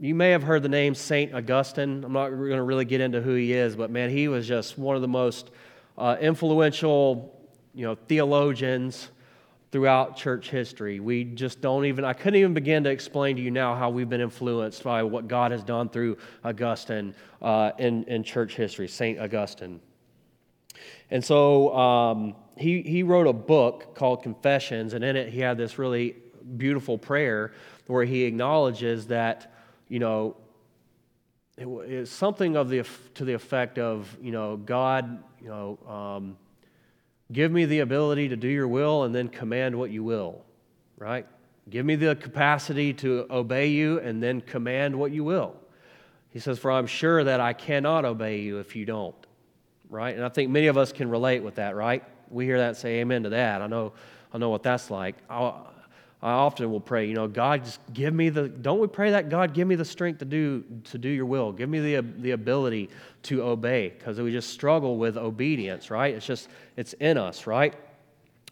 you may have heard the name St. Augustine. I'm not going to really get into who he is, but man, he was just one of the most uh, influential you know, theologians throughout church history. We just don't even, I couldn't even begin to explain to you now how we've been influenced by what God has done through Augustine uh, in, in church history, St. Augustine. And so um, he, he wrote a book called Confessions, and in it he had this really beautiful prayer where he acknowledges that, you know, it, it's something of the, to the effect of, you know, God, you know, um, Give me the ability to do your will and then command what you will, right? Give me the capacity to obey you and then command what you will. He says, For I'm sure that I cannot obey you if you don't. Right? And I think many of us can relate with that, right? We hear that say amen to that. I know, I know what that's like. I'll, I often will pray, you know, God, just give me the, don't we pray that? God, give me the strength to do, to do your will. Give me the, the ability to obey because we just struggle with obedience, right? It's just, it's in us, right?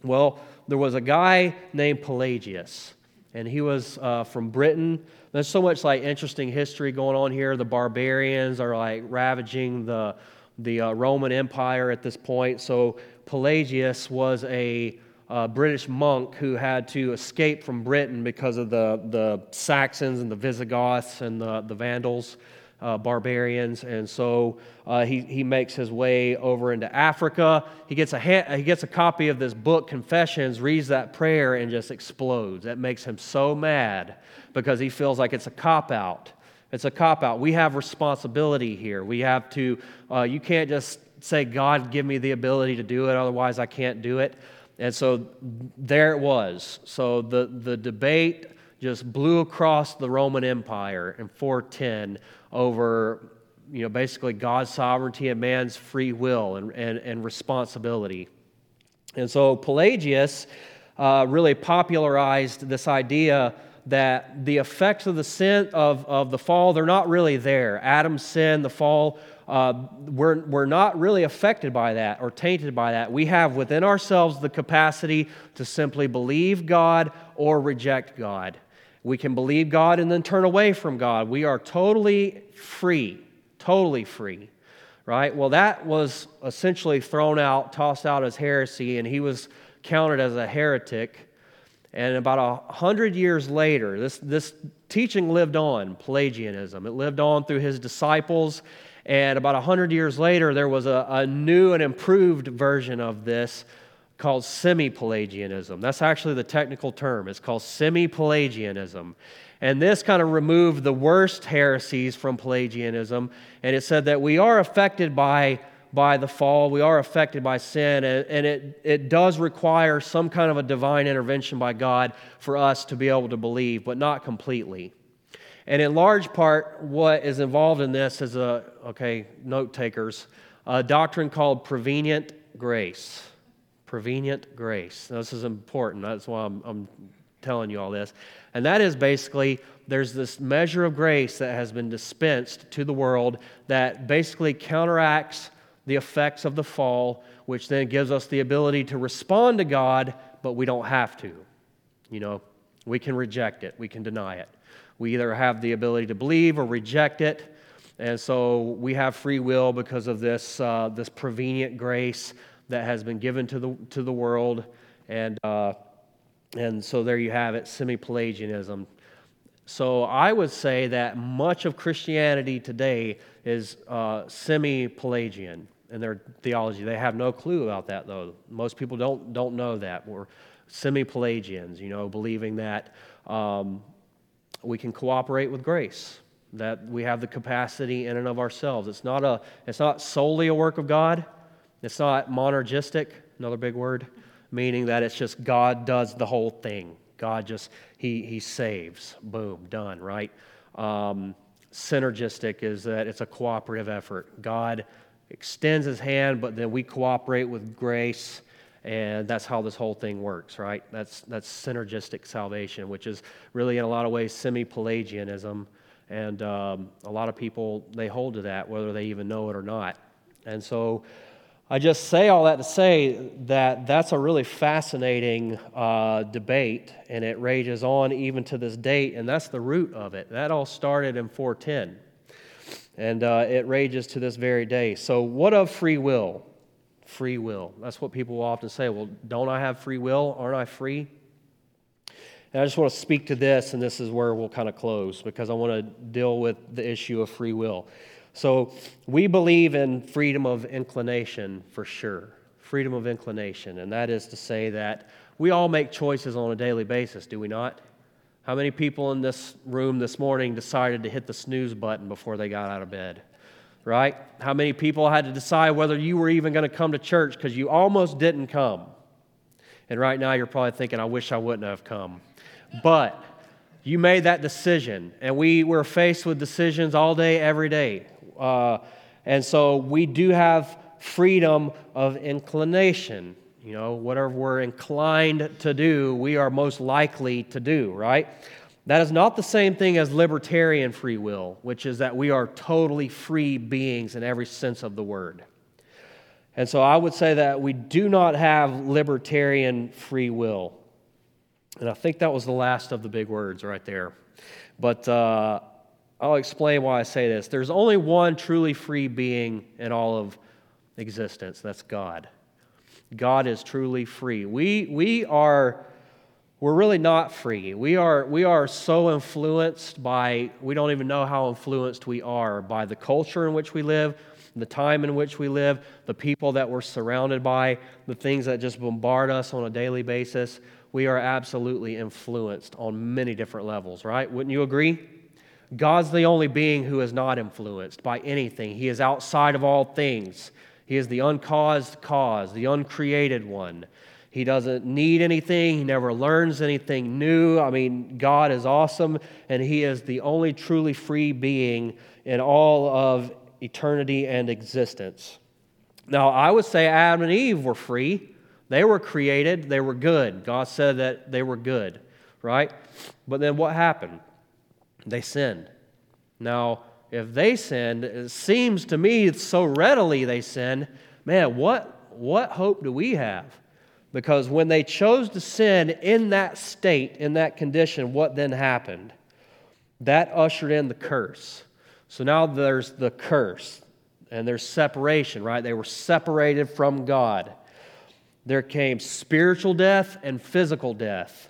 Well, there was a guy named Pelagius, and he was uh, from Britain. There's so much like interesting history going on here. The barbarians are like ravaging the, the uh, Roman Empire at this point. So Pelagius was a uh, British monk who had to escape from Britain because of the, the Saxons and the Visigoths and the, the Vandals, uh, barbarians. And so uh, he, he makes his way over into Africa. He gets, a ha- he gets a copy of this book, Confessions, reads that prayer, and just explodes. That makes him so mad because he feels like it's a cop out. It's a cop out. We have responsibility here. We have to, uh, you can't just say, God, give me the ability to do it, otherwise I can't do it. And so there it was. So the, the debate just blew across the Roman Empire in 410 over, you know, basically God's sovereignty and man's free will and, and, and responsibility. And so Pelagius uh, really popularized this idea that the effects of the sin of, of the fall, they're not really there. Adam's sin, the fall, uh, we're, we're not really affected by that or tainted by that. We have within ourselves the capacity to simply believe God or reject God. We can believe God and then turn away from God. We are totally free, totally free, right? Well, that was essentially thrown out, tossed out as heresy, and he was counted as a heretic. And about a hundred years later, this, this teaching lived on, Pelagianism. It lived on through his disciples and about 100 years later, there was a, a new and improved version of this called semi Pelagianism. That's actually the technical term. It's called semi Pelagianism. And this kind of removed the worst heresies from Pelagianism. And it said that we are affected by, by the fall, we are affected by sin, and, and it, it does require some kind of a divine intervention by God for us to be able to believe, but not completely. And in large part, what is involved in this is a, okay, note takers, a doctrine called prevenient grace. Prevenient grace. Now, this is important. That's why I'm, I'm telling you all this. And that is basically there's this measure of grace that has been dispensed to the world that basically counteracts the effects of the fall, which then gives us the ability to respond to God, but we don't have to. You know, we can reject it, we can deny it. We either have the ability to believe or reject it. And so we have free will because of this, uh, this prevenient grace that has been given to the, to the world. And, uh, and so there you have it semi Pelagianism. So I would say that much of Christianity today is uh, semi Pelagian in their theology. They have no clue about that, though. Most people don't, don't know that. We're semi Pelagians, you know, believing that um, we can cooperate with grace, that we have the capacity in and of ourselves. It's not, a, it's not solely a work of God, it's not monergistic, another big word, meaning that it's just God does the whole thing. God just, He, he saves. Boom, done, right? Um, synergistic is that it's a cooperative effort. God extends His hand, but then we cooperate with grace and that's how this whole thing works, right? That's, that's synergistic salvation, which is really, in a lot of ways, semi Pelagianism. And um, a lot of people, they hold to that, whether they even know it or not. And so I just say all that to say that that's a really fascinating uh, debate, and it rages on even to this date, and that's the root of it. That all started in 410, and uh, it rages to this very day. So, what of free will? Free will. That's what people will often say. Well, don't I have free will? Aren't I free? And I just want to speak to this, and this is where we'll kind of close because I want to deal with the issue of free will. So, we believe in freedom of inclination for sure. Freedom of inclination. And that is to say that we all make choices on a daily basis, do we not? How many people in this room this morning decided to hit the snooze button before they got out of bed? Right? How many people had to decide whether you were even going to come to church because you almost didn't come? And right now you're probably thinking, I wish I wouldn't have come. But you made that decision, and we were faced with decisions all day, every day. Uh, and so we do have freedom of inclination. You know, whatever we're inclined to do, we are most likely to do, right? That is not the same thing as libertarian free will, which is that we are totally free beings in every sense of the word. And so I would say that we do not have libertarian free will. And I think that was the last of the big words right there. But uh, I'll explain why I say this. There's only one truly free being in all of existence that's God. God is truly free. We, we are we're really not free. We are, we are so influenced by, we don't even know how influenced we are by the culture in which we live, the time in which we live, the people that we're surrounded by, the things that just bombard us on a daily basis. We are absolutely influenced on many different levels, right? Wouldn't you agree? God's the only being who is not influenced by anything. He is outside of all things. He is the uncaused cause, the uncreated one. He doesn't need anything. He never learns anything new. I mean, God is awesome, and He is the only truly free being in all of eternity and existence. Now, I would say Adam and Eve were free. They were created, they were good. God said that they were good, right? But then what happened? They sinned. Now, if they sinned, it seems to me so readily they sinned, man, what, what hope do we have? Because when they chose to sin in that state, in that condition, what then happened? That ushered in the curse. So now there's the curse and there's separation, right? They were separated from God. There came spiritual death and physical death.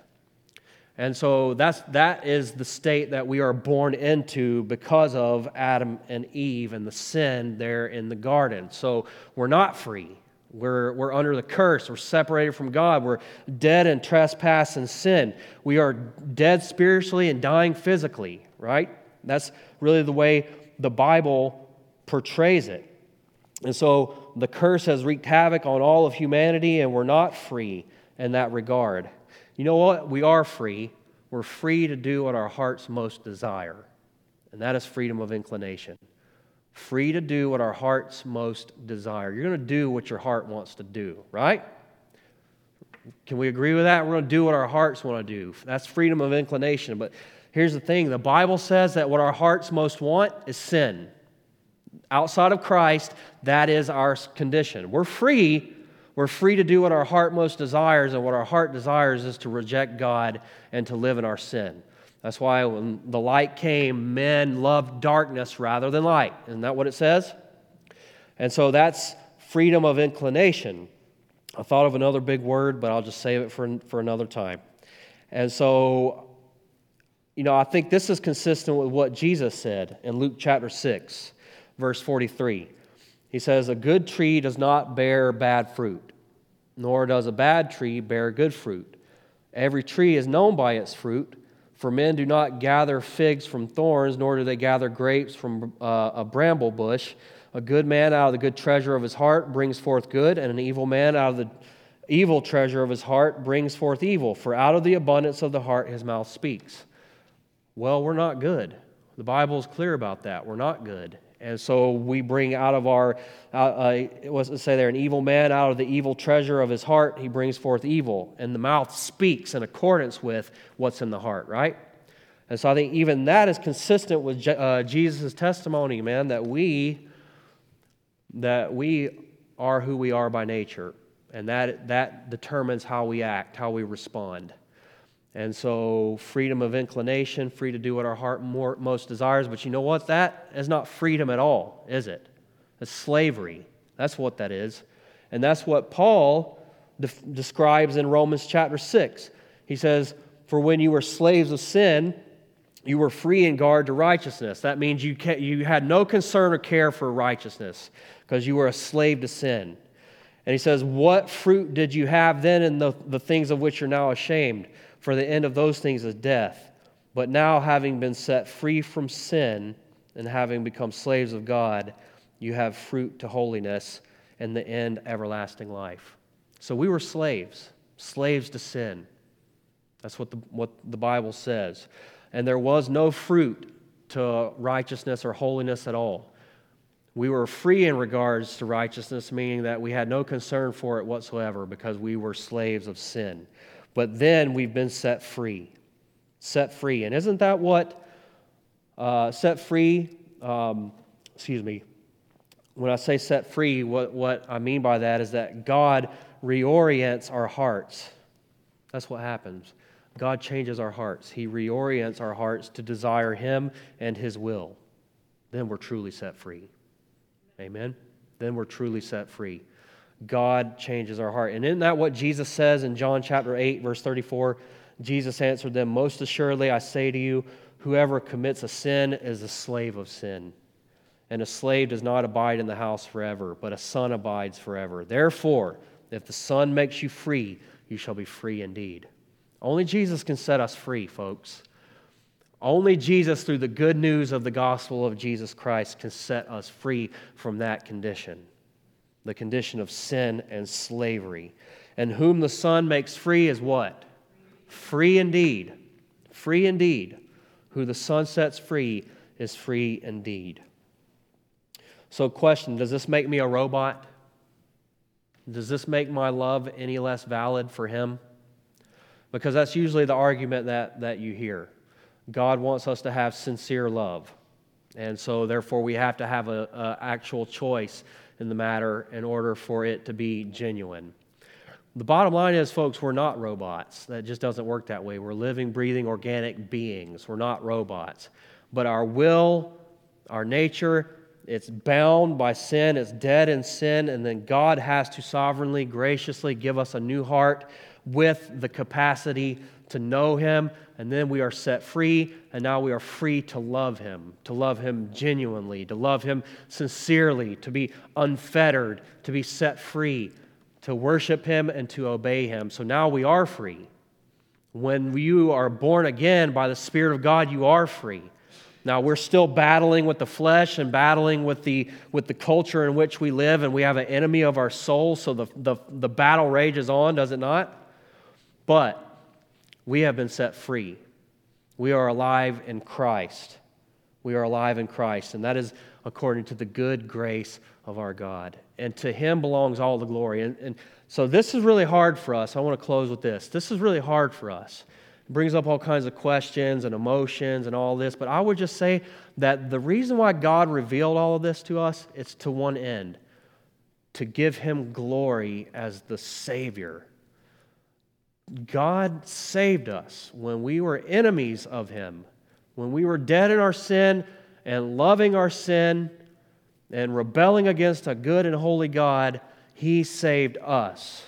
And so that's, that is the state that we are born into because of Adam and Eve and the sin there in the garden. So we're not free. We're, we're under the curse. We're separated from God. We're dead in trespass and sin. We are dead spiritually and dying physically, right? That's really the way the Bible portrays it. And so the curse has wreaked havoc on all of humanity, and we're not free in that regard. You know what? We are free. We're free to do what our hearts most desire, and that is freedom of inclination free to do what our hearts most desire. You're going to do what your heart wants to do, right? Can we agree with that? We're going to do what our hearts want to do. That's freedom of inclination. But here's the thing the Bible says that what our hearts most want is sin. Outside of Christ, that is our condition. We're free. We're free to do what our heart most desires, and what our heart desires is to reject God and to live in our sin. That's why when the light came, men loved darkness rather than light. Isn't that what it says? And so that's freedom of inclination. I thought of another big word, but I'll just save it for, for another time. And so, you know, I think this is consistent with what Jesus said in Luke chapter 6, verse 43. He says, A good tree does not bear bad fruit, nor does a bad tree bear good fruit. Every tree is known by its fruit. For men do not gather figs from thorns, nor do they gather grapes from uh, a bramble bush. A good man out of the good treasure of his heart brings forth good, and an evil man out of the evil treasure of his heart brings forth evil. For out of the abundance of the heart his mouth speaks. Well, we're not good. The Bible is clear about that. We're not good. And so we bring out of our, uh, uh, what's it say there? An evil man out of the evil treasure of his heart, he brings forth evil. And the mouth speaks in accordance with what's in the heart, right? And so I think even that is consistent with uh, Jesus' testimony, man, that we, that we are who we are by nature. And that, that determines how we act, how we respond. And so, freedom of inclination, free to do what our heart more, most desires. But you know what? That is not freedom at all, is it? It's slavery. That's what that is. And that's what Paul de- describes in Romans chapter 6. He says, For when you were slaves of sin, you were free in guard to righteousness. That means you, you had no concern or care for righteousness because you were a slave to sin. And he says, What fruit did you have then in the, the things of which you're now ashamed? For the end of those things is death. But now, having been set free from sin and having become slaves of God, you have fruit to holiness and the end everlasting life. So we were slaves, slaves to sin. That's what the, what the Bible says. And there was no fruit to righteousness or holiness at all. We were free in regards to righteousness, meaning that we had no concern for it whatsoever because we were slaves of sin. But then we've been set free. Set free. And isn't that what uh, set free, um, excuse me, when I say set free, what, what I mean by that is that God reorients our hearts. That's what happens. God changes our hearts. He reorients our hearts to desire Him and His will. Then we're truly set free. Amen? Then we're truly set free. God changes our heart. And isn't that what Jesus says in John chapter 8, verse 34? Jesus answered them, Most assuredly, I say to you, whoever commits a sin is a slave of sin. And a slave does not abide in the house forever, but a son abides forever. Therefore, if the Son makes you free, you shall be free indeed. Only Jesus can set us free, folks. Only Jesus, through the good news of the gospel of Jesus Christ, can set us free from that condition the condition of sin and slavery. And whom the Son makes free is what? Free indeed. Free indeed. Who the Son sets free is free indeed. So, question Does this make me a robot? Does this make my love any less valid for Him? Because that's usually the argument that, that you hear. God wants us to have sincere love. And so, therefore, we have to have an actual choice in the matter in order for it to be genuine. The bottom line is, folks, we're not robots. That just doesn't work that way. We're living, breathing, organic beings. We're not robots. But our will, our nature, it's bound by sin, it's dead in sin, and then God has to sovereignly, graciously give us a new heart with the capacity to know Him, and then we are set free, and now we are free to love Him, to love Him genuinely, to love Him sincerely, to be unfettered, to be set free, to worship Him and to obey Him. So now we are free. When you are born again by the Spirit of God, you are free. Now, we're still battling with the flesh and battling with the, with the culture in which we live, and we have an enemy of our soul, so the, the, the battle rages on, does it not? But we have been set free. We are alive in Christ. We are alive in Christ, and that is according to the good grace of our God. And to Him belongs all the glory. And, and so this is really hard for us. I want to close with this. This is really hard for us. It brings up all kinds of questions and emotions and all this, but I would just say that the reason why God revealed all of this to us, it's to one end to give Him glory as the Savior God saved us when we were enemies of Him, when we were dead in our sin and loving our sin and rebelling against a good and holy God. He saved us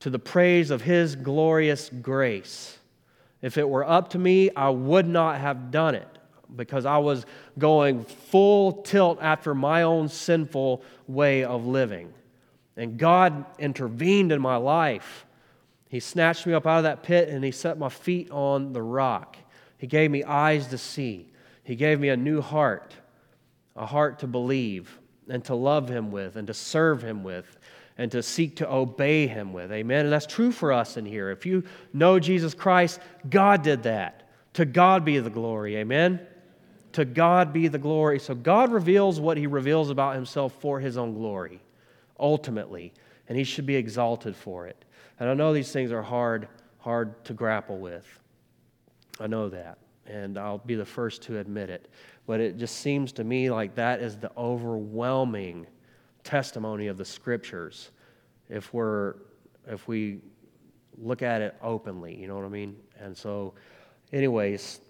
to the praise of His glorious grace. If it were up to me, I would not have done it because I was going full tilt after my own sinful way of living. And God intervened in my life he snatched me up out of that pit and he set my feet on the rock. He gave me eyes to see. He gave me a new heart, a heart to believe and to love him with and to serve him with and to seek to obey him with. Amen. And that's true for us in here. If you know Jesus Christ, God did that. To God be the glory. Amen. To God be the glory. So God reveals what he reveals about himself for his own glory, ultimately, and he should be exalted for it. And I know these things are hard, hard to grapple with. I know that. And I'll be the first to admit it. But it just seems to me like that is the overwhelming testimony of the scriptures if we're if we look at it openly, you know what I mean? And so anyways,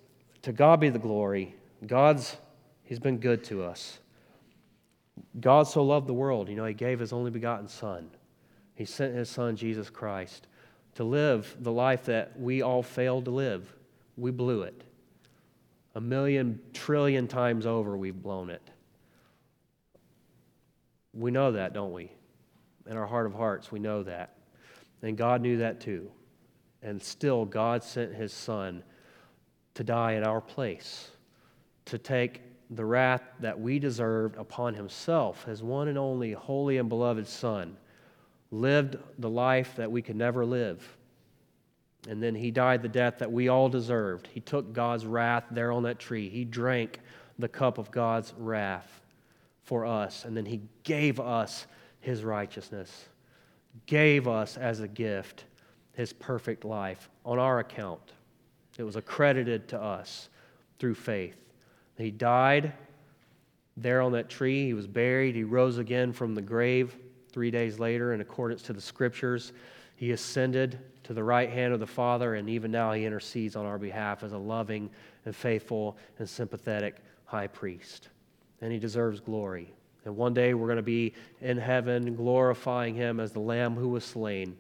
to God be the glory. God's he's been good to us. God so loved the world, you know, he gave his only begotten son. He sent his son, Jesus Christ, to live the life that we all failed to live. We blew it. A million trillion times over, we've blown it. We know that, don't we? In our heart of hearts, we know that. And God knew that too. And still, God sent his son to die in our place, to take the wrath that we deserved upon himself, his one and only holy and beloved son lived the life that we could never live. And then he died the death that we all deserved. He took God's wrath there on that tree. He drank the cup of God's wrath for us. And then he gave us his righteousness, gave us as a gift his perfect life on our account. It was accredited to us through faith. He died there on that tree. He was buried. He rose again from the grave three days later in accordance to the scriptures. He ascended to the right hand of the Father, and even now he intercedes on our behalf as a loving and faithful and sympathetic high priest. And he deserves glory. And one day we're going to be in heaven glorifying him as the Lamb who was slain,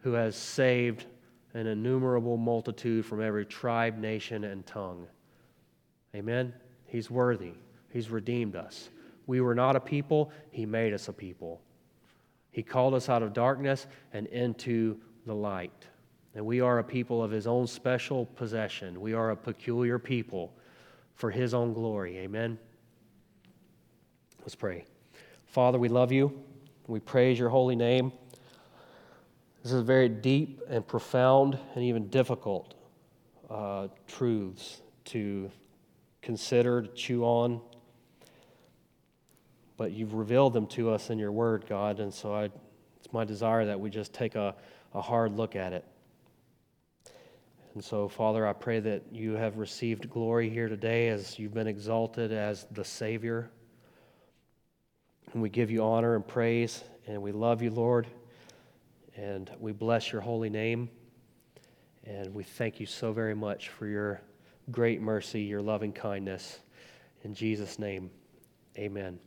who has saved an innumerable multitude from every tribe, nation, and tongue. Amen? He's worthy. He's redeemed us. We were not a people, He made us a people. He called us out of darkness and into the light. And we are a people of His own special possession. We are a peculiar people for His own glory. Amen? Let's pray. Father, we love you. We praise your holy name. This is very deep and profound and even difficult uh, truths to consider, to chew on. But you've revealed them to us in your word, God, and so I, it's my desire that we just take a, a hard look at it. And so, Father, I pray that you have received glory here today as you've been exalted as the Savior. And we give you honor and praise, and we love you, Lord. And we bless your holy name. And we thank you so very much for your great mercy, your loving kindness. In Jesus' name, amen.